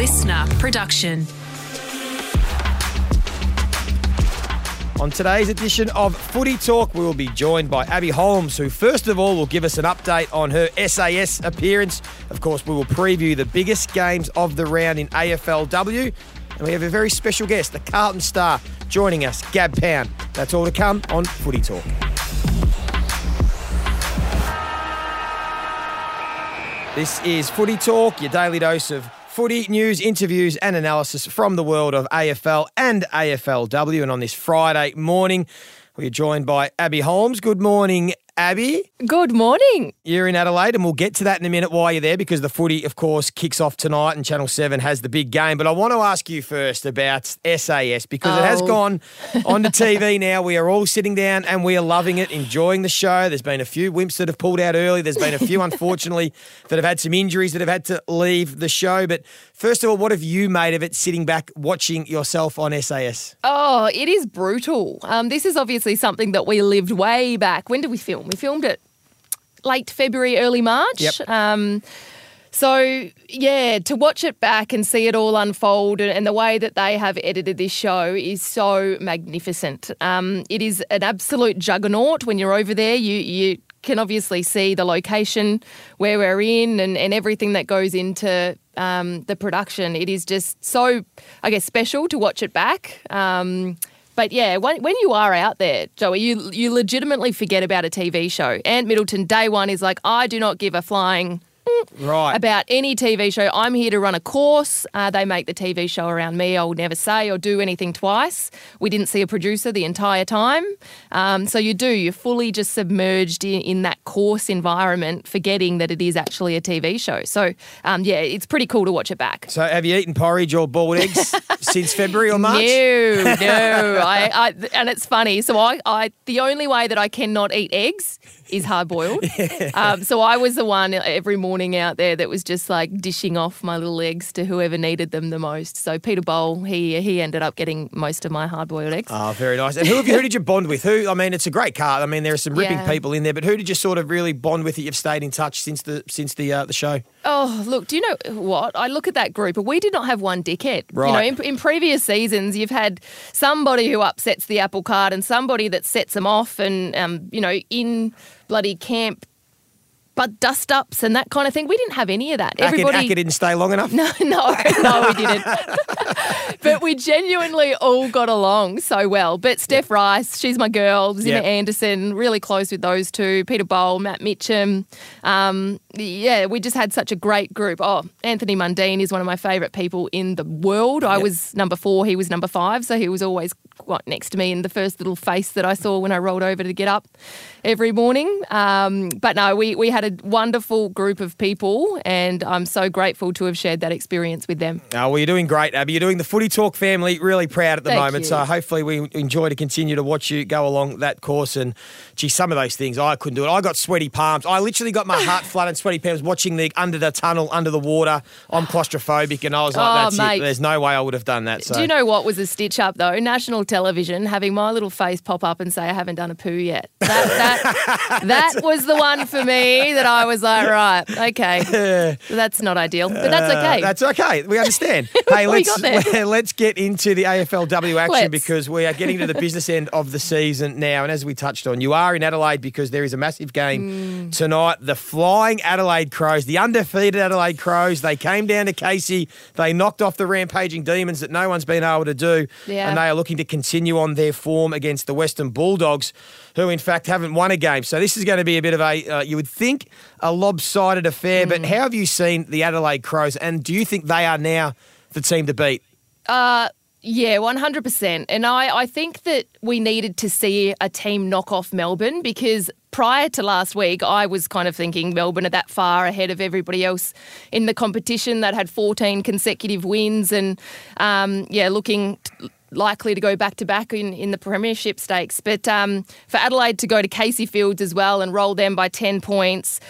listener production. On today's edition of Footy Talk, we will be joined by Abbey Holmes, who first of all will give us an update on her SAS appearance. Of course, we will preview the biggest games of the round in AFLW. And we have a very special guest, the Carlton star, joining us, Gab Pound. That's all to come on Footy Talk. This is Footy Talk, your daily dose of footy news, interviews, and analysis from the world of AFL and AFLW. And on this Friday morning, we are joined by Abbey Holmes. Good morning, Abbey. Good morning. You're in Adelaide, and we'll get to that in a minute why you're there because the footy, of course, kicks off tonight and Channel 7 has the big game. But I want to ask you first about SAS because it has Oh. gone on the TV now. We are all sitting down and we are loving it, enjoying the show. There's been a few wimps that have pulled out early. There's been a few, unfortunately, that have had some injuries that have had to leave the show. But first of all, what have you made of it sitting back watching yourself on SAS? Oh, it is brutal. Um, this is obviously something that we lived way back. When did we film? We filmed it late February, early March. Yep. Um, so yeah, to watch it back and see it all unfold and, and the way that they have edited this show is so magnificent. Um, it is an absolute juggernaut. When you're over there, you you can obviously see the location where we're in and, and everything that goes into um, the production. It is just so, I guess, special to watch it back. Um, but yeah, when, when you are out there, Joey, you you legitimately forget about a TV show. Ant Middleton, day one, is like, I do not give a flying Right. about any TV show. I'm here to run a course. Uh, they make the TV show around me. I will never say or do anything twice. We didn't see a producer the entire time. Um, so you do, you're fully just submerged in, in that course environment, forgetting that it is actually a TV show. So um, yeah, it's pretty cool to watch it back. so have you eaten porridge or boiled eggs since February or March? No, no. I, I, and it's funny. So I, I, the only way that I cannot eat eggs is hard boiled. Um, so I was the one every morning out there that was just like dishing off my little eggs to whoever needed them the most. So Peter Bol, he he ended up getting most of my hard boiled eggs. Oh, very nice. And who have you, who did you bond with? Who? I mean, it's a great card. I mean, there are some ripping Yeah. people in there, but who did you sort of really bond with that you've stayed in touch since the since the uh, the show? Oh, look, do you know what? I look at that group, and we did not have one dickhead. Right. You know, in, in previous seasons, you've had somebody who upsets the apple cart and somebody that sets them off, and, um, you know, in bloody camp, but dust ups and that kind of thing. We didn't have any of that. Acker, Acker didn't stay long enough. No, no, no, we didn't. but we genuinely all got along so well. But Steph Rice, she's my girl. Zimmer Yep. Anderson, really close with those two. Peter Bol, Matt Mitcham. Um, yeah, we just had such a great group. Oh, Anthony Mundine is one of my favourite people in the world. I was number four, he was number five, so he was always quite next to me and the first little face that I saw when I rolled over to get up every morning. Um, but no, we, we had a wonderful group of people, and I'm so grateful to have shared that experience with them. Oh, well, you're doing great, Abbey. You're doing the Footy Talk family really proud at the Thank moment. you. So hopefully we enjoy to continue to watch you go along that course. And gee, some of those things I couldn't do it. I got sweaty palms. I literally got my heart flooded, sweaty palms watching the under the tunnel, under the water. I'm claustrophobic, and I was like, Oh, that's mate. it. There's no way I would have done that. So. Do you know what was a stitch up though? National television having my little face pop up and say I haven't done a poo yet. That that, that was the one for me that I was like, right, okay, that's not ideal, but that's Uh, okay. that's okay. We understand. hey, let's let's get into the AFLW action Let's. because we are getting to the business end of the season now. And as we touched on, you are in Adelaide because there is a massive game Mm. tonight. The Flying Adelaide Crows, the undefeated Adelaide Crows, they came down to Casey. They knocked off the rampaging demons that no one's been able to do, Yeah. and they are looking to continue on their form against the Western Bulldogs, who in fact haven't won a game. So this is going to be a bit of a, uh, you would think, a lopsided affair. But how have you seen the Adelaide Crows, and do you think they are now the team to beat? Uh, Yeah, 100%. And I, I think that we needed to see a team knock off Melbourne because prior to last week, I was kind of thinking Melbourne are that far ahead of everybody else in the competition that had 14 consecutive wins and, um, yeah, looking. T- likely to go back to back in, in the premiership stakes. But um, for Adelaide to go to Casey Fields as well and roll them by 10 points,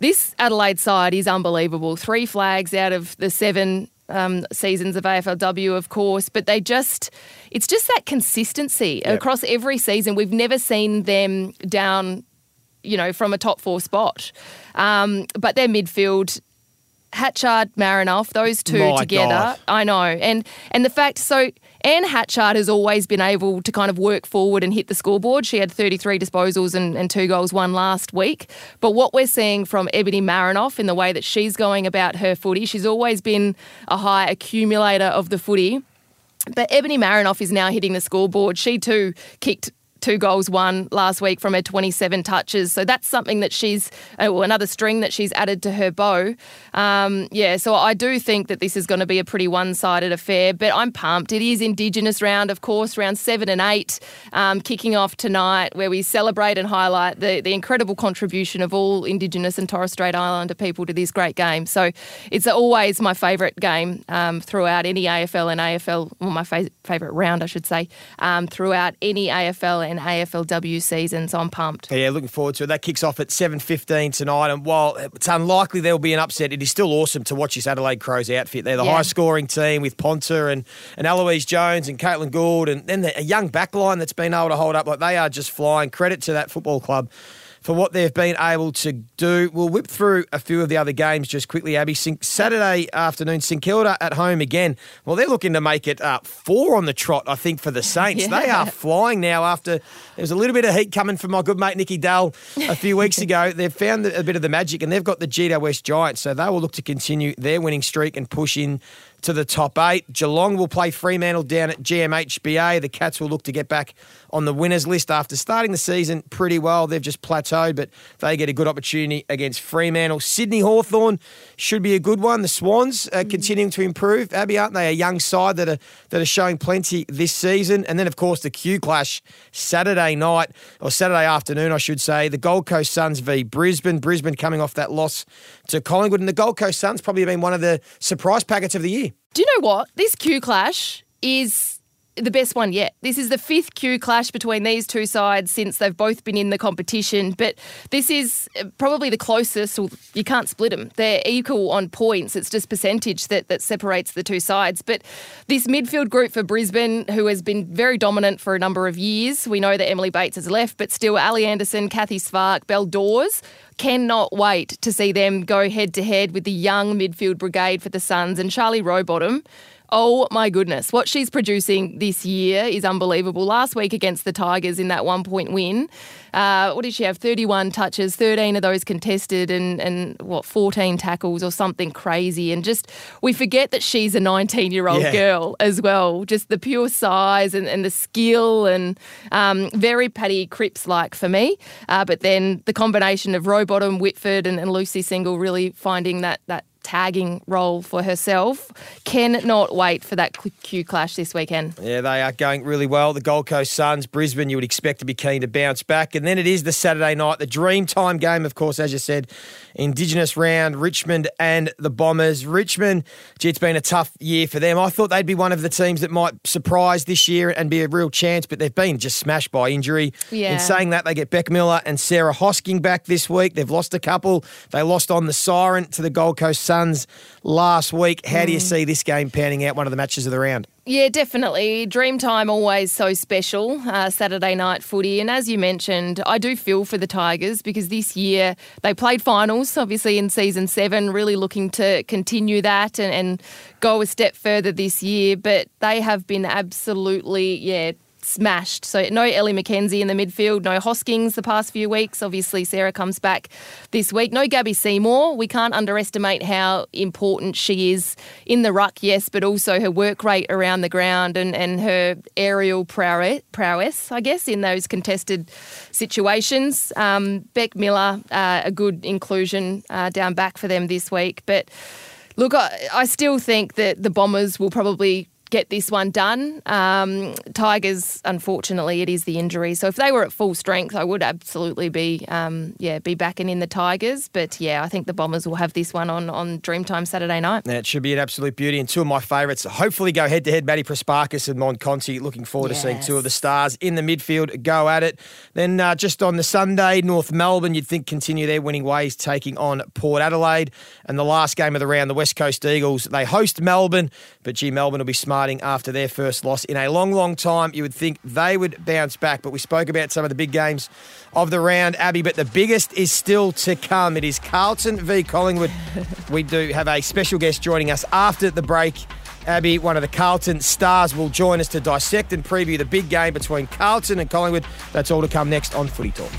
this Adelaide side is unbelievable. Three flags out of the seven um, seasons of AFLW, of course, but they just, it's just that consistency Yep. across every season. We've never seen them down, you know, from a top four spot. Um, but their midfield Hatchard, Marinoff, those two My together. God. I know, and and the fact so. Anne Hatchard has always been able to kind of work forward and hit the scoreboard. She had 33 disposals and, and two goals, one last week. But what we're seeing from Ebony Marinoff in the way that she's going about her footy, she's always been a high accumulator of the footy. But Ebony Marinoff is now hitting the scoreboard. She too kicked two goals, one last week from her 27 touches. So that's something that she's, uh, well, another string that she's added to her bow. Um, yeah, so I do think that this is going to be a pretty one sided affair, but I'm pumped. It is Indigenous round, of course, round seven and eight, um, kicking off tonight, where we celebrate and highlight the, the incredible contribution of all Indigenous and Torres Strait Islander people to this great game. So it's always my favourite game um, throughout any AFL and AFL, well, my fa- favourite round, I should say, um, throughout any AFL and AFLW season. So I'm pumped. Yeah, looking forward to it. That kicks off at 7.15 tonight. And while it's unlikely there'll be an upset, it is still awesome to watch this Adelaide Crows outfit. They're the Yeah. high-scoring team with Ponter and, and Eloise Jones and Caitlin Gould and then the, a young backline that's been able to hold up. Like They are just flying. Credit to that football club for what they've been able to do. We'll whip through a few of the other games just quickly, Abbey. Saturday afternoon, St Kilda at home again. Well, they're looking to make it uh, four on the trot, I think, for the Saints. They are flying now after there was a little bit of heat coming from my good mate Nicky Dell a few weeks ago. They've found a bit of the magic and they've got the Gito West Giants, so they will look to continue their winning streak and push in to the top eight. Geelong will play Fremantle down at GMHBA. The Cats will look to get back on the winners list after starting the season pretty well. They've just plateaued, but they get a good opportunity against Fremantle. Sydney Hawthorn should be a good one. The Swans are continuing to improve. Abbey, aren't they a young side that are that are showing plenty this season? And then, of course, the Q Clash Saturday night or Saturday afternoon, I should say. The Gold Coast Suns v Brisbane. Brisbane coming off that loss to Collingwood, and the Gold Coast Suns probably been one of the surprise packets of the year. Do you know what? This Q clash is the best one yet. This is the fifth Q clash between these two sides since they've both been in the competition. But this is uh, probably the closest. Well, you can't split them. They're equal on points. It's just percentage that, that separates the two sides. But this midfield group for Brisbane, who has been very dominant for a number of years, we know that Emily Bates has left, but still Ali Anderson, Cathy Svarc, Belle Dawes. Cannot wait to see them go head to head with the young midfield brigade for the Suns and Charlie Rowbottom. Oh my goodness, what she's producing this year is unbelievable. Last week against the Tigers in that one point win, uh, what did she have? 31 touches, 13 of those contested, and, and what, 14 tackles or something crazy. And just, we forget that she's a 19 year old Yeah. girl as well. Just the pure size and, and the skill, and um, very Paddy Cripps like for me. Uh, but then the combination of Rowbottom, Whitfort, and, and Lucy Single really finding that, that tagging role for herself. Cannot wait for that quick Q clash this weekend. Yeah, they are going really well. The Gold Coast Suns, Brisbane, you would expect to be keen to bounce back. And then it is the Saturday night, the dream time game, of course, as you said, Indigenous round, Richmond and the Bombers. Richmond, gee, it's been a tough year for them. I thought they'd be one of the teams that might surprise this year and be a real chance, but they've been just smashed by injury. Yeah. In saying that, they get Beck Miller and Sarah Hosking back this week. They've lost a couple. They lost on the siren to the Gold Coast Suns last week. How do you see this game panning out, one of the matches of the round? Yeah, definitely. Dreamtime always so special, uh, Saturday night footy. And as you mentioned, I do feel for the Tigers because this year they played finals, obviously in season seven, really looking to continue that and, and go a step further this year. But they have been absolutely, yeah, smashed. So no Ellie McKenzie in the midfield, no Hoskins the past few weeks. Obviously, Sarah comes back this week. No Gabby Seymour. We can't underestimate how important she is in the ruck, yes, but also her work rate around the ground and, and her aerial prowess, I guess, in those contested situations. Um, Beck Miller, uh, a good inclusion uh, down back for them this week. But look, I, I still think that the Bombers will probably get this one done. Um, Tigers, unfortunately, it is the injury. So if they were at full strength, I would absolutely be, um, yeah, be backing in the Tigers. But yeah, I think the Bombers will have this one on on Dreamtime Saturday night. Yeah, it should be an absolute beauty. And two of my favourites hopefully go head to head. Maddie Prespakis and Mon Conti. Looking forward to seeing two of the stars in the midfield go at it. Then uh, just on the Sunday, North Melbourne, you'd think continue their winning ways, taking on Port Adelaide. And the last game of the round, the West Coast Eagles, they host Melbourne, but gee, Melbourne will be smart smarting after their first loss in a long, long time. You would think they would bounce back, but we spoke about some of the big games of the round, Abbey, but the biggest is still to come. It is Carlton v Collingwood. we do have a special guest joining us after the break. Abbey, one of the Carlton stars, will join us to dissect and preview the big game between Carlton and Collingwood. That's all to come next on Footy Talk.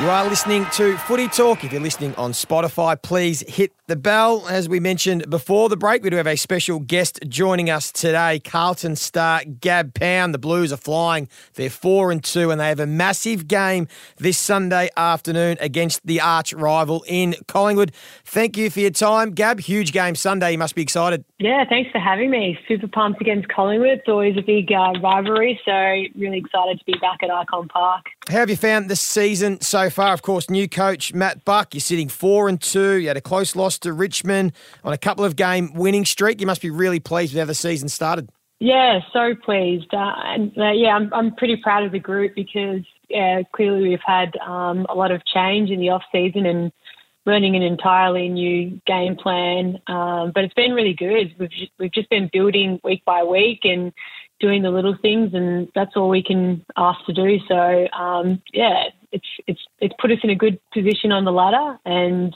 You are listening to Footy Talk. If you're listening on Spotify, please hit the bell. As we mentioned before the break, we do have a special guest joining us today. Carlton star Gab Pound. The Blues are flying. They're four and two, and they have a massive game this Sunday afternoon against the arch rival in Collingwood. Thank you for your time, Gab. Huge game Sunday. You must be excited. Yeah, thanks for having me. Super pumped against Collingwood. It's always a big uh, rivalry, so really excited to be back at Icon Park. How have you found this season so far? Of course, new coach Matt Buck. You're sitting four and two. You had a close loss to Richmond on a couple of game winning streak. You must be really pleased with how the season started. Yeah, so pleased. Uh, and uh, yeah, I'm, I'm pretty proud of the group because yeah, clearly we've had um, a lot of change in the off season and learning an entirely new game plan. Um, but it's been really good. We've just, we've just been building week by week and doing the little things, and that's all we can ask to do. So um, yeah, it's it's it's put us in a good position on the ladder, and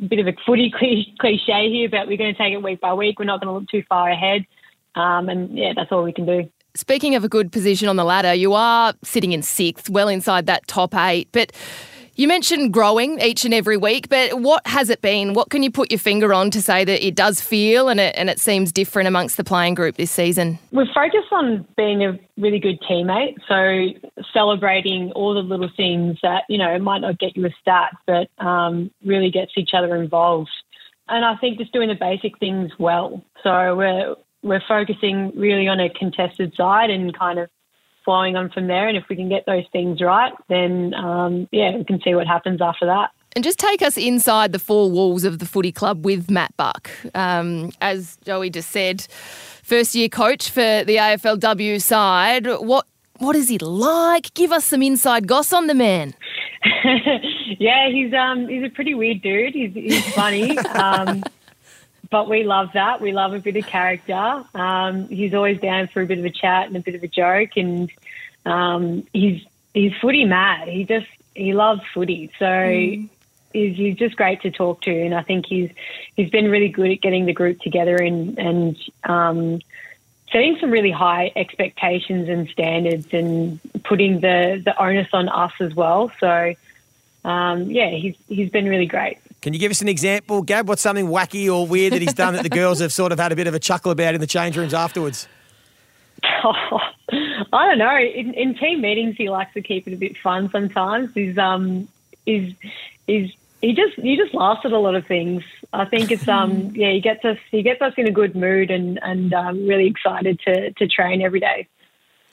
a bit of a footy cliche here, but we're going to take it week by week. We're not going to look too far ahead, um, and yeah, that's all we can do. Speaking of a good position on the ladder, you are sitting in sixth, well inside that top eight, but you mentioned growing each and every week, but what has it been? What can you put your finger on to say that it does feel and it, and it seems different amongst the playing group this season? We've focused on being a really good teammate, so celebrating all the little things that, you know, might not get you a stat, but um, really gets each other involved. And I think just doing the basic things well. So we're we're focusing really on a contested side and kind of flowing on from there. And if we can get those things right, then um, yeah, we can see what happens after that. And just take us inside the four walls of the footy club with Matt Buck. Um, as Joey just said, first year coach for the AFLW side. What what is he like? Give us some inside goss on the man. yeah, he's um he's a pretty weird dude. He's he's funny. um, but we love that. We love a bit of character. Um, he's always down for a bit of a chat and a bit of a joke, and um, he's he's footy mad. He just he loves footy, so mm. he's, he's just great to talk to. And I think he's he's been really good at getting the group together and and um, setting some really high expectations and standards, and putting the the onus on us as well. So um, yeah, he's he's been really great. Can you give us an example, Gab? What's something wacky or weird that he's done that the girls have sort of had a bit of a chuckle about in the change rooms afterwards? Oh, I don't know. In, in, team meetings, he likes to keep it a bit fun. Sometimes he's um is is he just he just laughs at a lot of things. I think it's um yeah he gets us he gets us in a good mood and and um, really excited to to train every day.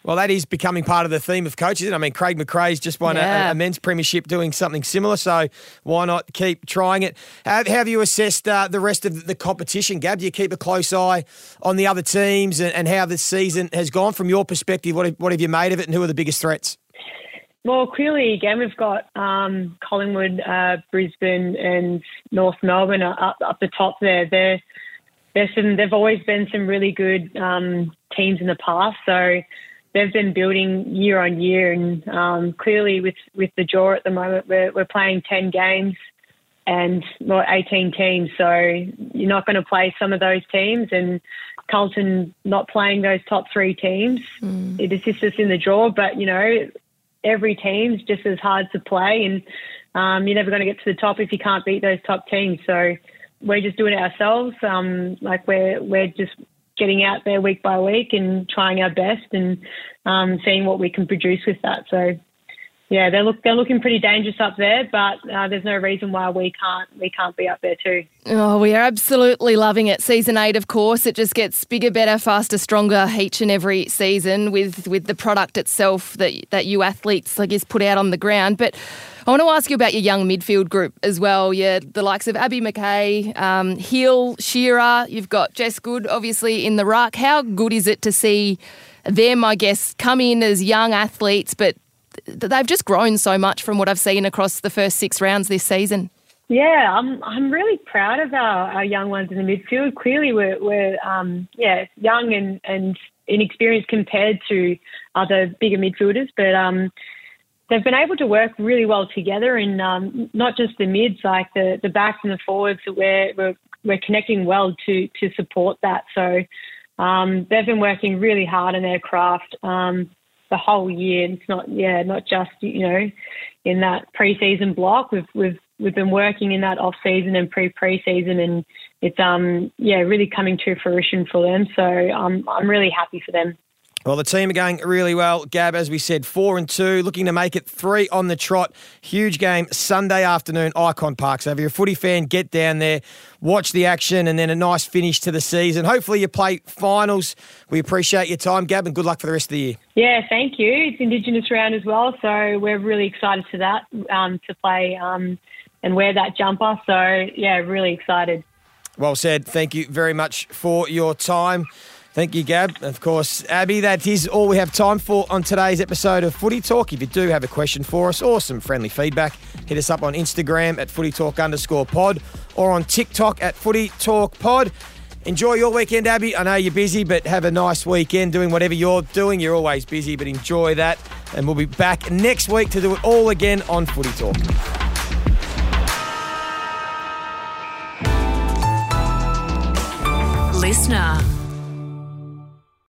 Well, that is becoming part of the theme of coaches. I mean, Craig McRae's just won yeah. a, a, men's premiership doing something similar, so why not keep trying it? How, how have you assessed uh, the rest of the competition, Gab? Do you keep a close eye on the other teams and, and how this season has gone from your perspective? What have, what have you made of it, and who are the biggest threats? Well, clearly, again, we've got um, Collingwood, uh, Brisbane, and North Melbourne up, up the top there. They're, there's some, they've always been some really good um, teams in the past. So they've been building year on year, and um, clearly with with the draw at the moment, we're we're playing ten games and well, 18 teams. So you're not going to play some of those teams, and Carlton not playing those top three teams. Mm. It assists us in the draw, but you know every team's just as hard to play, and um, you're never going to get to the top if you can't beat those top teams. So we're just doing it ourselves. Um, like we're we're just getting out there week by week and trying our best and um, seeing what we can produce with that. So, yeah, they look they're looking pretty dangerous up there, but uh, there's no reason why we can't we can't be up there too. Oh, we are absolutely loving it. Season eight, of course, it just gets bigger, better, faster, stronger each and every season with with the product itself that that you athletes, I guess, put out on the ground. But I want to ask you about your young midfield group as well. Yeah, the likes of Abbie McKay, um, Hill, Sherar. You've got Jess Good, obviously in the ruck. How good is it to see them? I guess come in as young athletes, but they've just grown so much from what I've seen across the first six rounds this season. Yeah, I'm I'm really proud of our, our young ones in the midfield. Clearly, we're we're um, yeah young and, and inexperienced compared to other bigger midfielders, but um, they've been able to work really well together, and um, not just the mids, like the, the backs and the forwards. We're, we're we're connecting well to to support that. So um, they've been working really hard in their craft um, the whole year. It's not yeah not just you know in that preseason block. We've we've we've been working in that off season and pre preseason, and it's um yeah really coming to fruition for them. So I'm I'm really happy for them. Well, the team are going really well. Gab, as we said, four and two, looking to make it three on the trot. Huge game Sunday afternoon, Icon Park. So if you're a footy fan, get down there, watch the action, and then a nice finish to the season. Hopefully, you play finals. We appreciate your time, Gab, and good luck for the rest of the year. Yeah, thank you. It's Indigenous round as well, so we're really excited for that um, to play um, and wear that jumper. So yeah, really excited. Well said. Thank you very much for your time. Thank you, Gab. Of course, Abbey, that is all we have time for on today's episode of Footy Talk. If you do have a question for us or some friendly feedback, hit us up on Instagram at Footy Talk underscore pod or on TikTok at Footy Talk Pod. Enjoy your weekend, Abbey. I know you're busy, but have a nice weekend doing whatever you're doing. You're always busy, but enjoy that. And we'll be back next week to do it all again on Footy Talk. Listener.